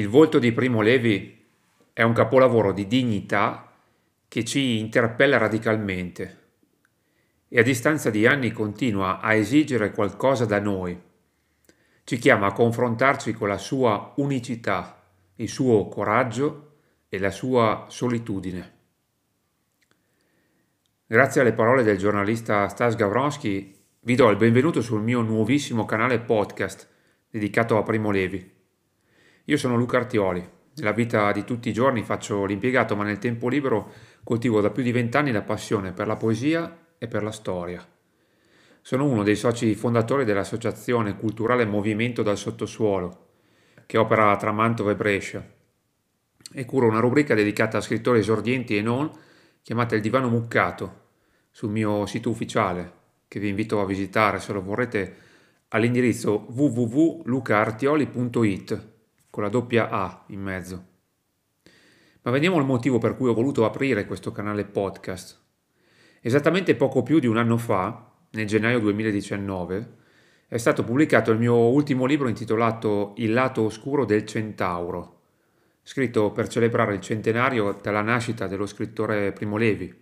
Il volto di Primo Levi è un capolavoro di dignità che ci interpella radicalmente e a distanza di anni continua a esigere qualcosa da noi. Ci chiama a confrontarci con la sua unicità, il suo coraggio e la sua solitudine. Grazie alle parole del giornalista Stas Gavronsky vi do il benvenuto sul mio nuovissimo canale podcast dedicato a Primo Levi. Io sono Luca Artioli. Nella vita di tutti i giorni faccio l'impiegato, ma nel tempo libero coltivo da più di vent'anni la passione per la poesia e per la storia. Sono uno dei soci fondatori dell'associazione culturale Movimento dal Sottosuolo, che opera tra Mantova e Brescia, e curo una rubrica dedicata a scrittori esordienti e non, chiamata Il Divano Muccato, sul mio sito ufficiale, che vi invito a visitare se lo vorrete all'indirizzo www.lucaartioli.it con la doppia A in mezzo. Ma veniamo al motivo per cui ho voluto aprire questo canale podcast. Esattamente poco più di un anno fa, nel gennaio 2019, è stato pubblicato il mio ultimo libro intitolato Il lato oscuro del centauro, scritto per celebrare il centenario dalla nascita dello scrittore Primo Levi.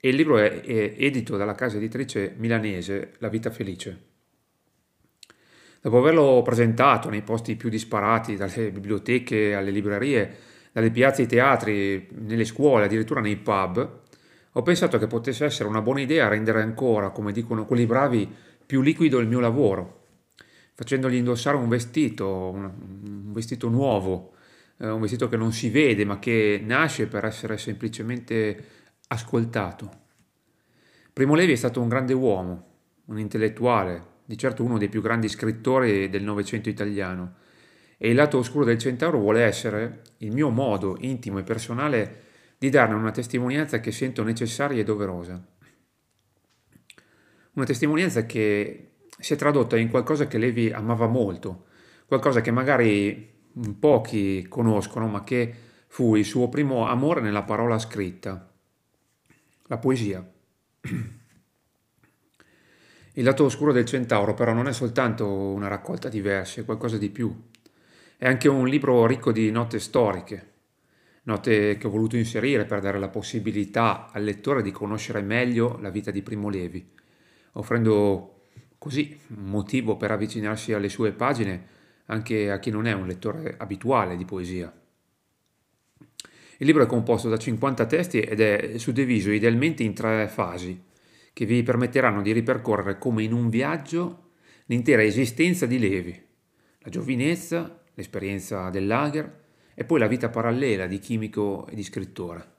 E il libro è, è edito dalla casa editrice milanese La Vita Felice. Dopo averlo presentato nei posti più disparati, dalle biblioteche alle librerie, dalle piazze ai teatri, nelle scuole, addirittura nei pub, ho pensato che potesse essere una buona idea rendere ancora, come dicono quelli bravi, più liquido il mio lavoro, facendogli indossare un vestito, un, vestito nuovo, eh, un vestito che non si vede ma che nasce per essere semplicemente ascoltato. Primo Levi è stato un grande uomo, un intellettuale, di certo uno dei più grandi scrittori del Novecento italiano, e il lato oscuro del Centauro vuole essere il mio modo intimo e personale di darne una testimonianza che sento necessaria e doverosa. Una testimonianza che si è tradotta in qualcosa che Levi amava molto, qualcosa che magari pochi conoscono, ma che fu il suo primo amore nella parola scritta, la poesia. Il lato oscuro del Centauro però non è soltanto una raccolta di versi, è qualcosa di più. È anche un libro ricco di note storiche, note che ho voluto inserire per dare la possibilità al lettore di conoscere meglio la vita di Primo Levi, offrendo così un motivo per avvicinarsi alle sue pagine anche a chi non è un lettore abituale di poesia. Il libro è composto da 50 testi ed è suddiviso idealmente in tre fasi che vi permetteranno di ripercorrere come in un viaggio l'intera esistenza di Levi, la giovinezza, l'esperienza del lager e poi la vita parallela di chimico e di scrittore.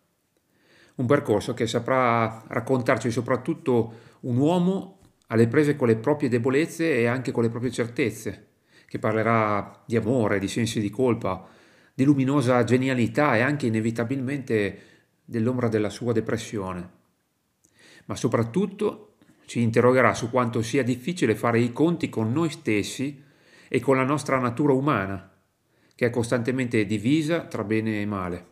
Un percorso che saprà raccontarci soprattutto un uomo alle prese con le proprie debolezze e anche con le proprie certezze, che parlerà di amore, di sensi di colpa, di luminosa genialità e anche inevitabilmente dell'ombra della sua depressione ma soprattutto ci interrogerà su quanto sia difficile fare i conti con noi stessi e con la nostra natura umana, che è costantemente divisa tra bene e male.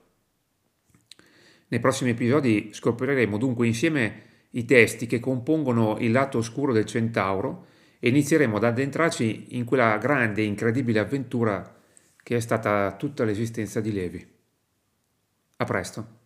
Nei prossimi episodi scopriremo dunque insieme i testi che compongono il lato oscuro del centauro e inizieremo ad addentrarci in quella grande e incredibile avventura che è stata tutta l'esistenza di Levi. A presto.